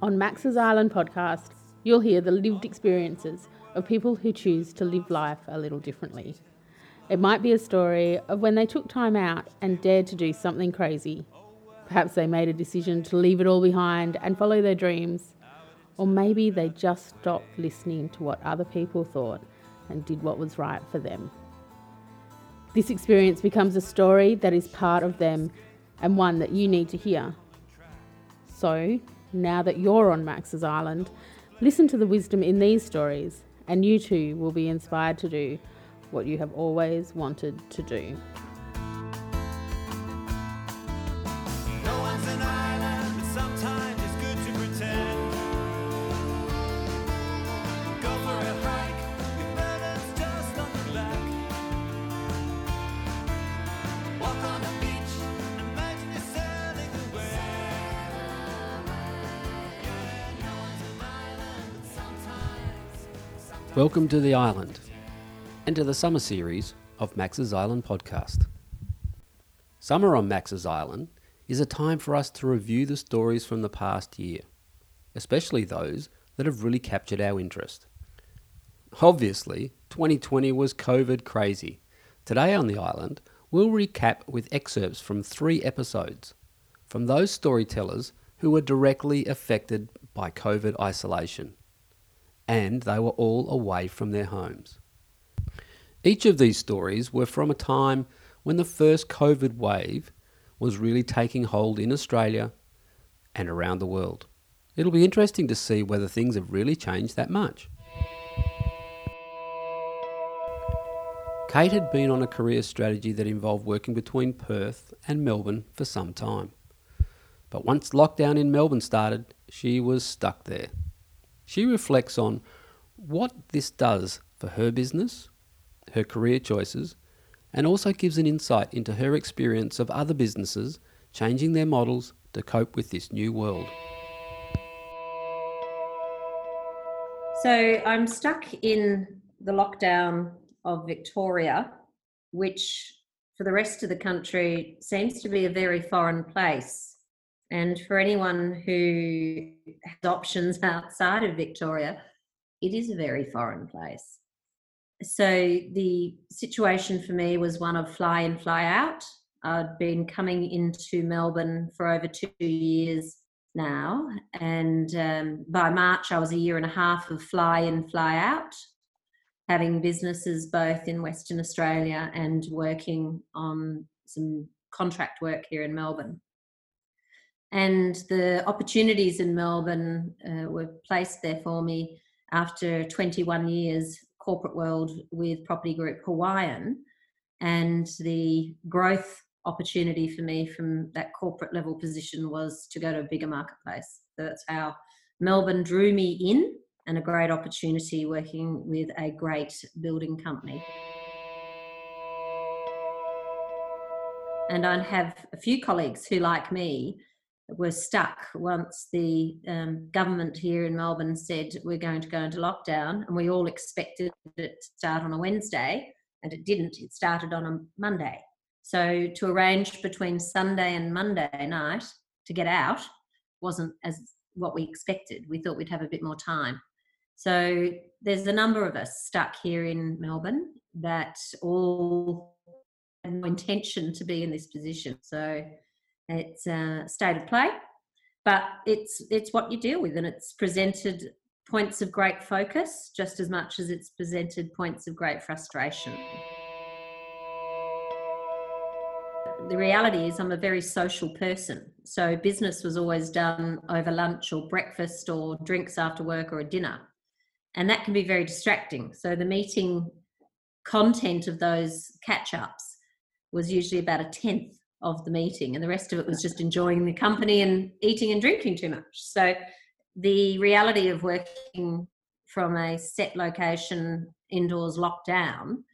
On Max's Island podcast, you'll hear the lived experiences of people who choose to live life a little differently. It might be a story of when they took time out and dared to do something crazy. Perhaps they made a decision to leave it all behind and follow their dreams. Or maybe they just stopped listening to what other people thought and did what was right for them. This experience becomes a story that is part of them and one that you need to hear. So, now that you're on Max's Island, listen to the wisdom in these stories, and you too will be inspired to do what you have always wanted to do. Welcome to the island and to the summer series of Max's Island podcast. Summer on Max's Island is a time for us to review the stories from the past year, especially those that have really captured our interest. Obviously, 2020 was COVID crazy. Today on the island, we'll recap with excerpts from three episodes from those storytellers who were directly affected by COVID isolation and they were all away from their homes. Each of these stories were from a time when the first COVID wave was really taking hold in Australia and around the world. It'll be interesting to see whether things have really changed that much. Kate had been on a career strategy that involved working between Perth and Melbourne for some time. But once lockdown in Melbourne started, she was stuck there. She reflects on what this does for her business, her career choices, and also gives an insight into her experience of other businesses changing their models to cope with this new world. So I'm stuck in the lockdown of Victoria, which for the rest of the country seems to be a very foreign place. And for anyone who has options outside of Victoria, it is a very foreign place. So the situation for me was one of fly in, fly out. I'd been coming into Melbourne for over two years now. And um, by March, I was a year and a half of fly in, fly out, having businesses both in Western Australia and working on some contract work here in Melbourne. And the opportunities in Melbourne uh, were placed there for me after 21 years corporate world with Property Group Hawaiian. And the growth opportunity for me from that corporate level position was to go to a bigger marketplace. So that's how Melbourne drew me in and a great opportunity working with a great building company. And I have a few colleagues who, like me, were stuck once the um, government here in Melbourne said we're going to go into lockdown, and we all expected it to start on a Wednesday, and it didn't. It started on a Monday. So to arrange between Sunday and Monday night to get out wasn't as what we expected. We thought we'd have a bit more time. So there's a number of us stuck here in Melbourne that all had no intention to be in this position. So it's a state of play, but it's it's what you deal with, and it's presented points of great focus just as much as it's presented points of great frustration. The reality is, I'm a very social person. So, business was always done over lunch or breakfast or drinks after work or a dinner. And that can be very distracting. So, the meeting content of those catch ups was usually about a tenth of the meeting, and the rest of it was just enjoying the company and eating and drinking too much. So, the reality of working from a set location indoors locked down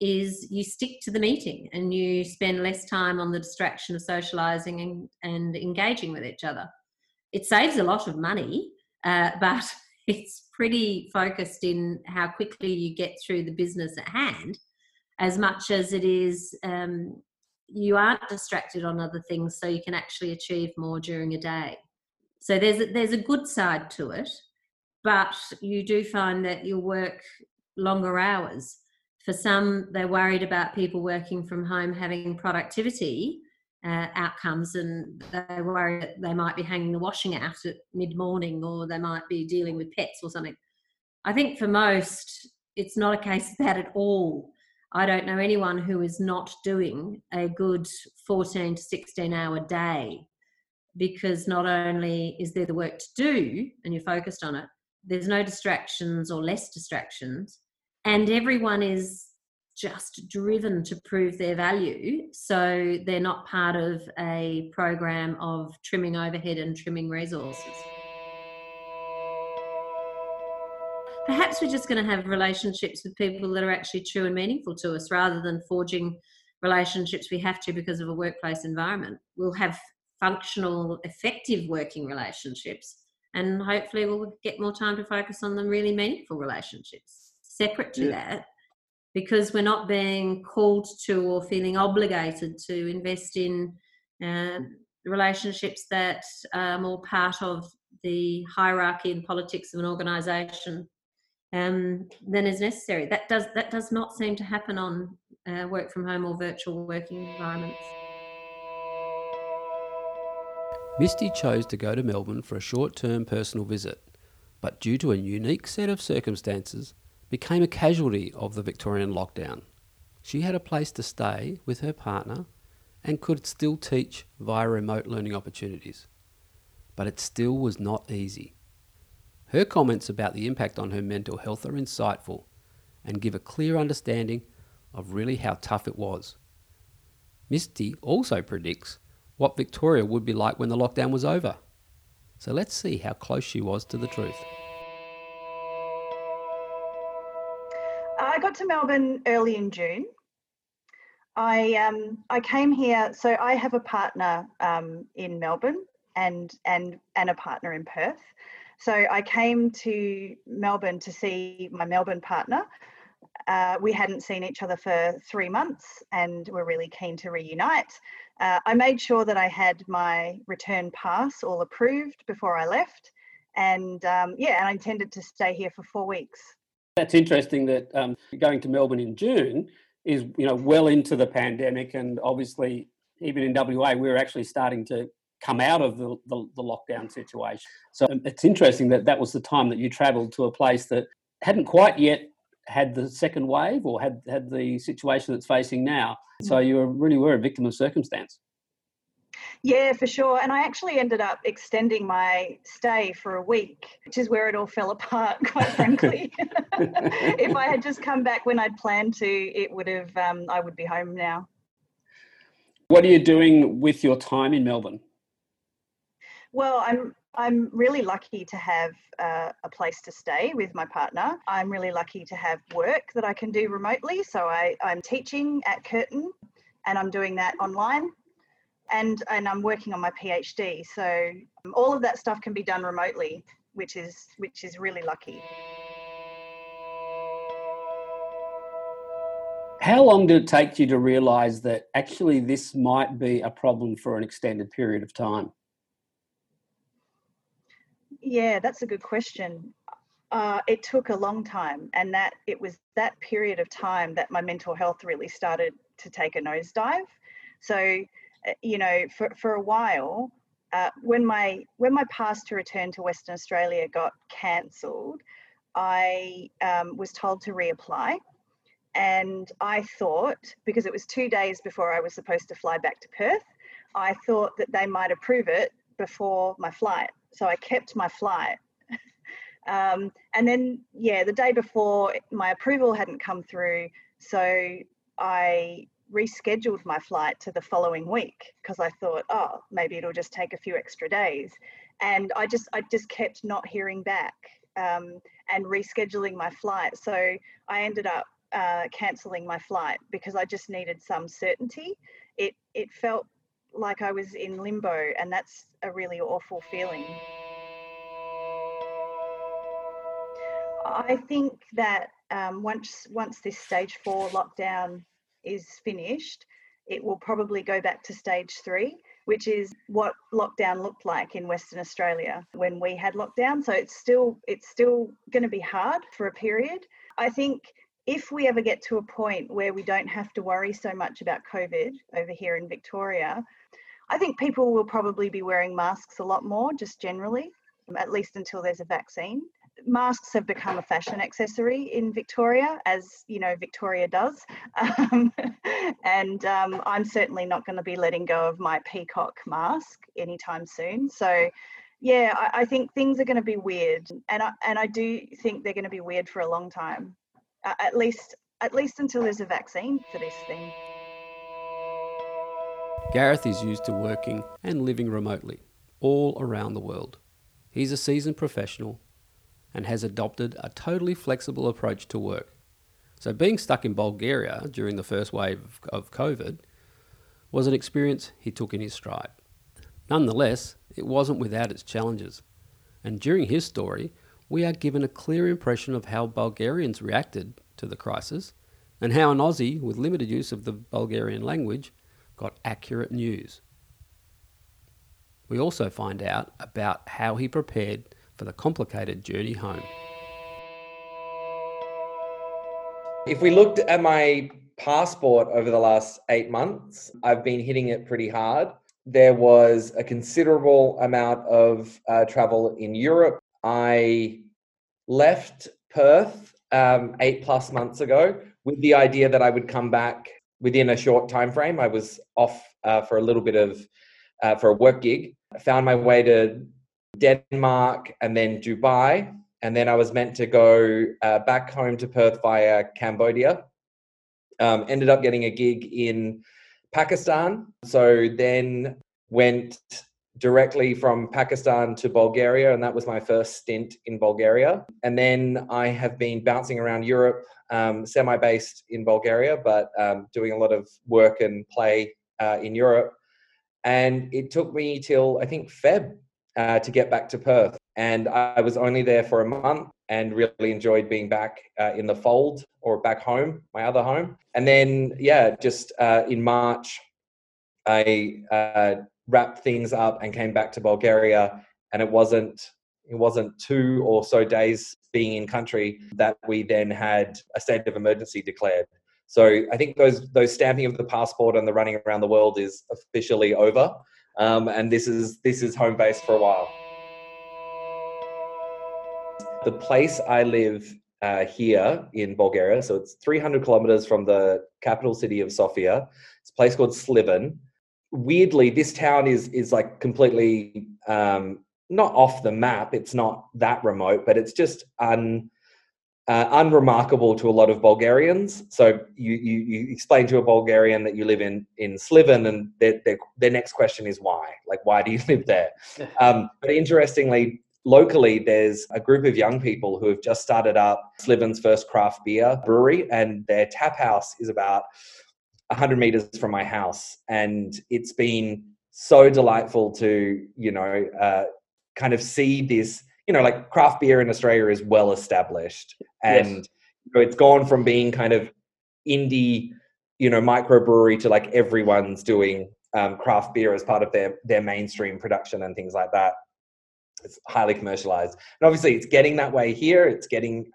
is you stick to the meeting and you spend less time on the distraction of socializing and, and engaging with each other. It saves a lot of money, uh, but it's pretty focused in how quickly you get through the business at hand as much as it is um, you aren't distracted on other things so you can actually achieve more during a day So there's a, there's a good side to it, but you do find that you'll work longer hours. For some, they're worried about people working from home having productivity uh, outcomes, and they worry that they might be hanging the washing out at mid morning, or they might be dealing with pets or something. I think for most, it's not a case of that at all. I don't know anyone who is not doing a good 14 to 16 hour day because not only is there the work to do and you're focused on it, there's no distractions or less distractions, and everyone is just driven to prove their value. So they're not part of a program of trimming overhead and trimming resources. Perhaps we're just going to have relationships with people that are actually true and meaningful to us rather than forging relationships we have to because of a workplace environment. We'll have functional, effective working relationships, and hopefully, we'll get more time to focus on the really meaningful relationships. Separate to Yeah. that, because we're not being called to or feeling obligated to invest in um, relationships that are more part of the hierarchy and politics of an organisation um, than is necessary. That does that does not seem to happen on uh, work from home or virtual working environments. Misty chose to go to Melbourne for a short term personal visit, but due to a unique set of circumstances, became a casualty of the Victorian lockdown. She had a place to stay with her partner and could still teach via remote learning opportunities. But it still was not easy. Her comments about the impact on her mental health are insightful and give a clear understanding of really how tough it was. Misty also predicts what Victoria would be like when the lockdown was over. So let's see how close she was to the truth. I got to Melbourne early in June. I um, I came here, so I have a partner um, in Melbourne and and and a partner in Perth. So I came to Melbourne to see my Melbourne partner. Uh, we hadn't seen each other for three months, and we're really keen to reunite. Uh, I made sure that I had my return pass all approved before I left, and um, yeah, and I intended to stay here for four weeks. That's interesting that um, going to Melbourne in June is, you know, well into the pandemic, and obviously, even in WA, we're actually starting to come out of the, the, the lockdown situation. So um, it's interesting that that was the time that you travelled to a place that hadn't quite yet had the second wave or had had the situation that's facing now. So you really were a victim of circumstance. Yeah, for sure. And I actually ended up extending my stay for a week, which is where it all fell apart, quite frankly. if I had just come back when I'd planned to, it would have, um, I would be home now. What are you doing with your time in Melbourne? Well, I'm I'm really lucky to have uh, a place to stay with my partner. I'm really lucky to have work that I can do remotely. So I, I'm teaching at Curtin and I'm doing that online. And, and I'm working on my PhD. So um, all of that stuff can be done remotely, which is which is really lucky. How long did it take you to realise that actually this might be a problem for an extended period of time? Yeah, that's a good question. Uh, it took a long time, and that it was that period of time that my mental health really started to take a nosedive. So, uh, you know, for, for a while, uh, when my when my pass to return to Western Australia got cancelled, I um, was told to reapply, and I thought because it was two days before I was supposed to fly back to Perth, I thought that they might approve it before my flight. So I kept my flight. um, and then, yeah, the day before, my approval hadn't come through. So I rescheduled my flight to the following week because I thought, oh, maybe it'll just take a few extra days. And I just, I just kept not hearing back um, and rescheduling my flight. So I ended up uh, cancelling my flight because I just needed some certainty. It, it felt like I was in limbo, and that's a really awful feeling. I think that um, once once this stage four lockdown is finished, it will probably go back to stage three, which is what lockdown looked like in Western Australia when we had lockdown. So it's still it's still going to be hard for a period. I think if we ever get to a point where we don't have to worry so much about COVID over here in Victoria, I think people will probably be wearing masks a lot more, just generally, at least until there's a vaccine. Masks have become a fashion accessory in Victoria, as you know, Victoria does. Um, and um, I'm certainly not going to be letting go of my peacock mask anytime soon. So, yeah, I, I think things are going to be weird, and I, and I do think they're going to be weird for a long time, at least at least until there's a vaccine for this thing. Gareth is used to working and living remotely all around the world. He's a seasoned professional and has adopted a totally flexible approach to work. So, being stuck in Bulgaria during the first wave of COVID was an experience he took in his stride. Nonetheless, it wasn't without its challenges. And during his story, we are given a clear impression of how Bulgarians reacted to the crisis and how an Aussie with limited use of the Bulgarian language got accurate news. We also find out about how he prepared for the complicated journey home. If we looked at my passport over the last eight months, I've been hitting it pretty hard. There was a considerable amount of uh, travel in Europe. I left Perth um, eight plus months ago with the idea that I would come back within a short time frame. I was off uh, for a little bit of uh, for a work gig. I found my way to Denmark and then Dubai, and then I was meant to go uh, back home to Perth via Cambodia. Um, ended up getting a gig in Pakistan, so then went directly from Pakistan to Bulgaria, and that was my first stint in Bulgaria. And then I have been bouncing around Europe, um, semi based in Bulgaria, but um, doing a lot of work and play uh, in Europe. And it took me till I think Feb uh, to get back to Perth. And I was only there for a month and really enjoyed being back uh, in the fold or back home, my other home. And then, yeah, just uh, in March, I uh, wrapped things up and came back to Bulgaria. And it wasn't it wasn't two or so days being in country that we then had a state of emergency declared. So I think those those stamping of the passport and the running around the world is officially over, um, and this is this is home base for a while. The place I live uh, here in Bulgaria, so it's 300 kilometers from the capital city of Sofia. It's a place called Sliven. Weirdly, this town is is like completely um, not off the map. It's not that remote, but it's just un uh, unremarkable to a lot of Bulgarians. So you, you, you explain to a Bulgarian that you live in in Sliven, and their, their, their next question is why? Like, why do you live there? Um, but interestingly, locally, there's a group of young people who have just started up Sliven's first craft beer brewery, and their tap house is about 100 meters from my house, and it's been so delightful to you know uh, kind of see this you know, like craft beer in Australia is well established, and yes. you know, it's gone from being kind of indie, you know, microbrewery to like everyone's doing um, craft beer as part of their their mainstream production and things like that. It's highly commercialized, and obviously, it's getting that way here. It's getting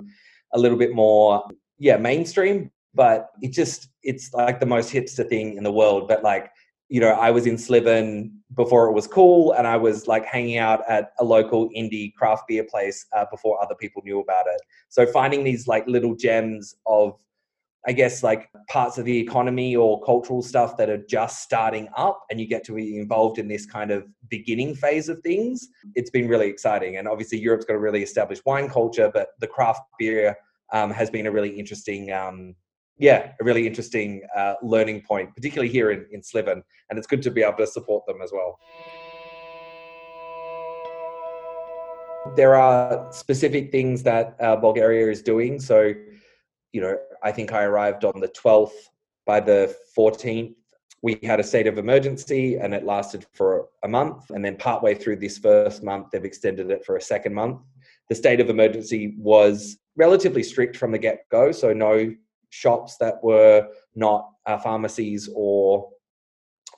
a little bit more, yeah, mainstream, but it just it's like the most hipster thing in the world. But like you know, I was in Sliven before it was cool, and I was like hanging out at a local indie craft beer place uh, before other people knew about it. So finding these like little gems of, I guess, like parts of the economy or cultural stuff that are just starting up, and you get to be involved in this kind of beginning phase of things. It's been really exciting, and obviously Europe's got a really established wine culture, but the craft beer um, has been a really interesting. Um, yeah, a really interesting uh, learning point, particularly here in, in Sliven. And it's good to be able to support them as well. There are specific things that uh, Bulgaria is doing. So, you know, I think I arrived on the 12th. By the 14th, we had a state of emergency and it lasted for a month. And then, partway through this first month, they've extended it for a second month. The state of emergency was relatively strict from the get go. So, no shops that were not uh, pharmacies or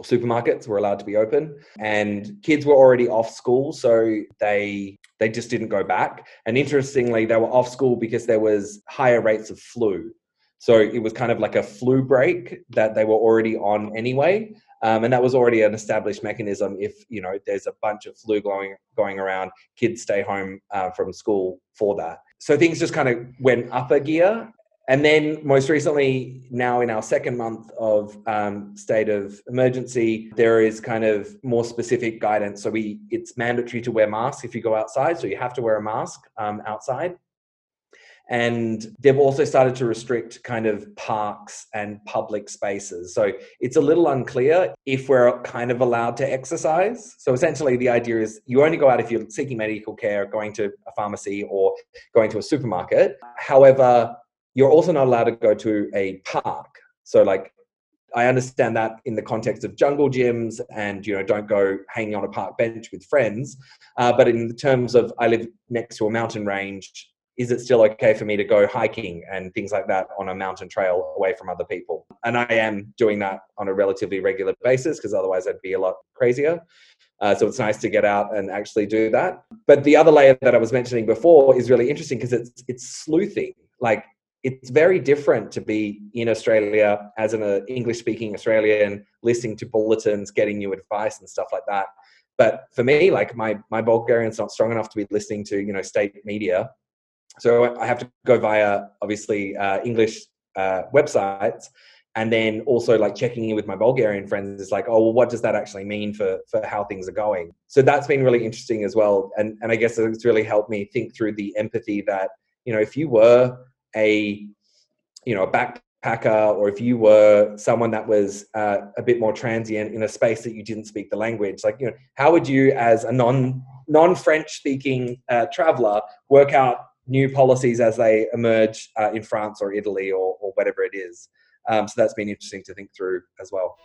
supermarkets were allowed to be open. And kids were already off school so they they just didn't go back. And interestingly they were off school because there was higher rates of flu. So it was kind of like a flu break that they were already on anyway. Um, and that was already an established mechanism if you know there's a bunch of flu going going around kids stay home uh, from school for that. So things just kind of went up a gear and then most recently now in our second month of um, state of emergency there is kind of more specific guidance. So we it's mandatory to wear masks if you go outside. So you have to wear a mask um, outside. And they've also started to restrict kind of parks and public spaces. So it's a little unclear if we're kind of allowed to exercise. So essentially the idea is you only go out if you're seeking medical care going to a pharmacy or going to a supermarket. However you're also not allowed to go to a park. So like I understand that in the context of jungle gyms and you know don't go hanging on a park bench with friends, uh, but in terms of I live next to a mountain range, is it still okay for me to go hiking and things like that on a mountain trail away from other people? And I am doing that on a relatively regular basis because otherwise I'd be a lot crazier. Uh, so it's nice to get out and actually do that. But the other layer that I was mentioning before is really interesting because it's it's sleuthing. Like it's very different to be in Australia as an uh, English speaking Australian, listening to bulletins, getting new advice and stuff like that. But for me, like my my Bulgarian's not strong enough to be listening to you know state media, so I have to go via obviously uh, English uh, websites, and then also like checking in with my Bulgarian friends is like, oh, well, what does that actually mean for for how things are going? So that's been really interesting as well, and and I guess it's really helped me think through the empathy that you know if you were a you know a backpacker or if you were someone that was uh, a bit more transient in a space that you didn't speak the language like you know how would you as a non non french speaking uh, traveler work out new policies as they emerge uh, in france or italy or, or whatever it is? Um, so that's been interesting to think through as well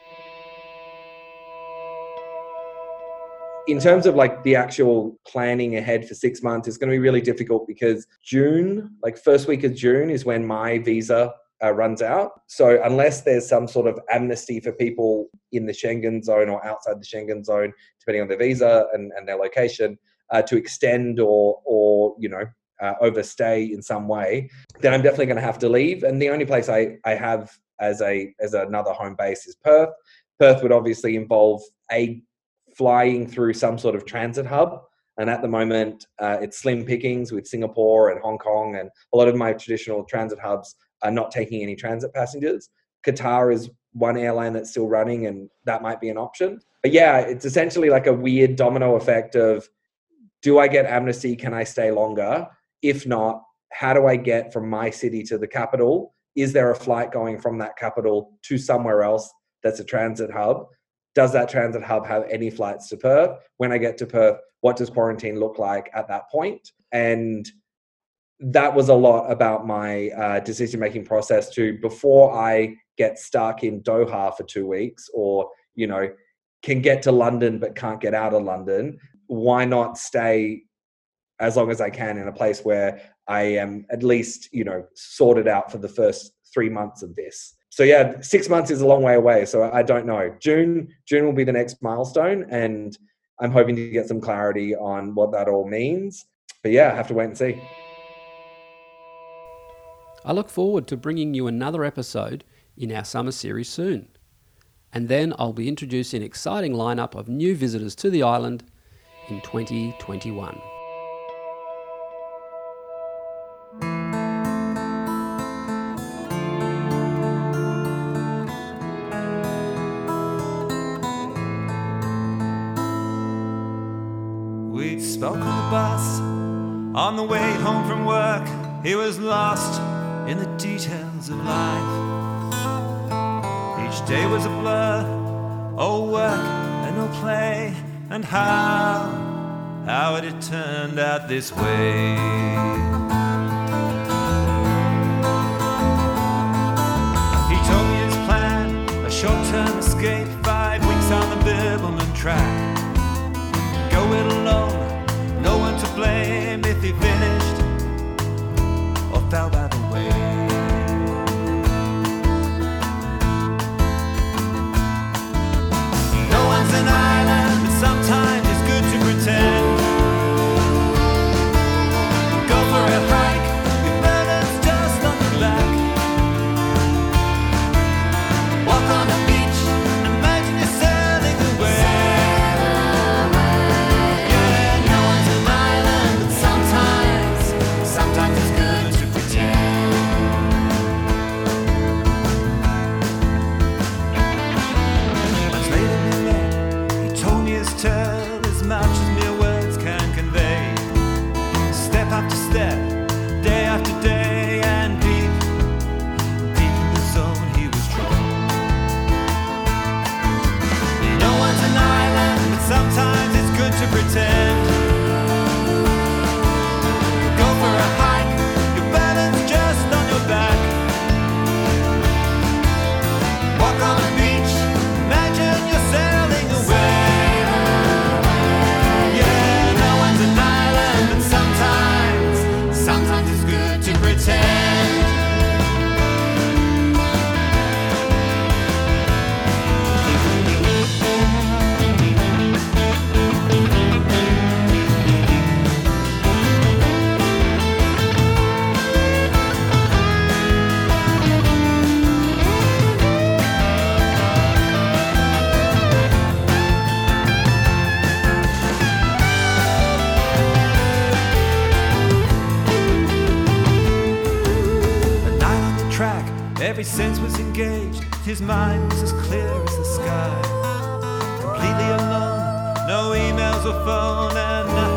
in terms of like the actual planning ahead for six months, it's going to be really difficult because June, like first week of June, is when my visa uh, runs out. So unless there's some sort of amnesty for people in the Schengen zone or outside the Schengen zone, depending on their visa and, and their location, uh, to extend or or you know uh, overstay in some way, then I'm definitely going to have to leave. And the only place I I have as a as another home base is Perth. Perth would obviously involve a flying through some sort of transit hub. And at the moment, uh, it's slim pickings with Singapore and Hong Kong, and a lot of my traditional transit hubs are not taking any transit passengers. Qatar is one airline that's still running, and that might be an option. But yeah, it's essentially like a weird domino effect of do I get amnesty? Can I stay longer? If not, how do I get from my city to the capital? Is there a flight going from that capital to somewhere else that's a transit hub? Does that transit hub have any flights to Perth? When I get to Perth, what does quarantine look like at that point? And that was a lot about my uh, decision making process to before I get stuck in Doha for two weeks or, you know, can get to London but can't get out of London. Why not stay as long as I can in a place where I am at least, you know, sorted out for the first three months of this? So yeah, six months is a long way away. So I don't know. June, June will be the next milestone, and I'm hoping to get some clarity on what that all means. But yeah, I have to wait and see. I look forward to bringing you another episode in our summer series soon. And then I'll be introducing an exciting lineup of new visitors to the island in 2021. On the way home from work. He was lost in the details of life. Each day was a blur, oh work and no play, and how, how it had turned out this way. Finished Every sense was engaged, his mind was as clear as the sky. Completely alone, no emails or phone, and nothing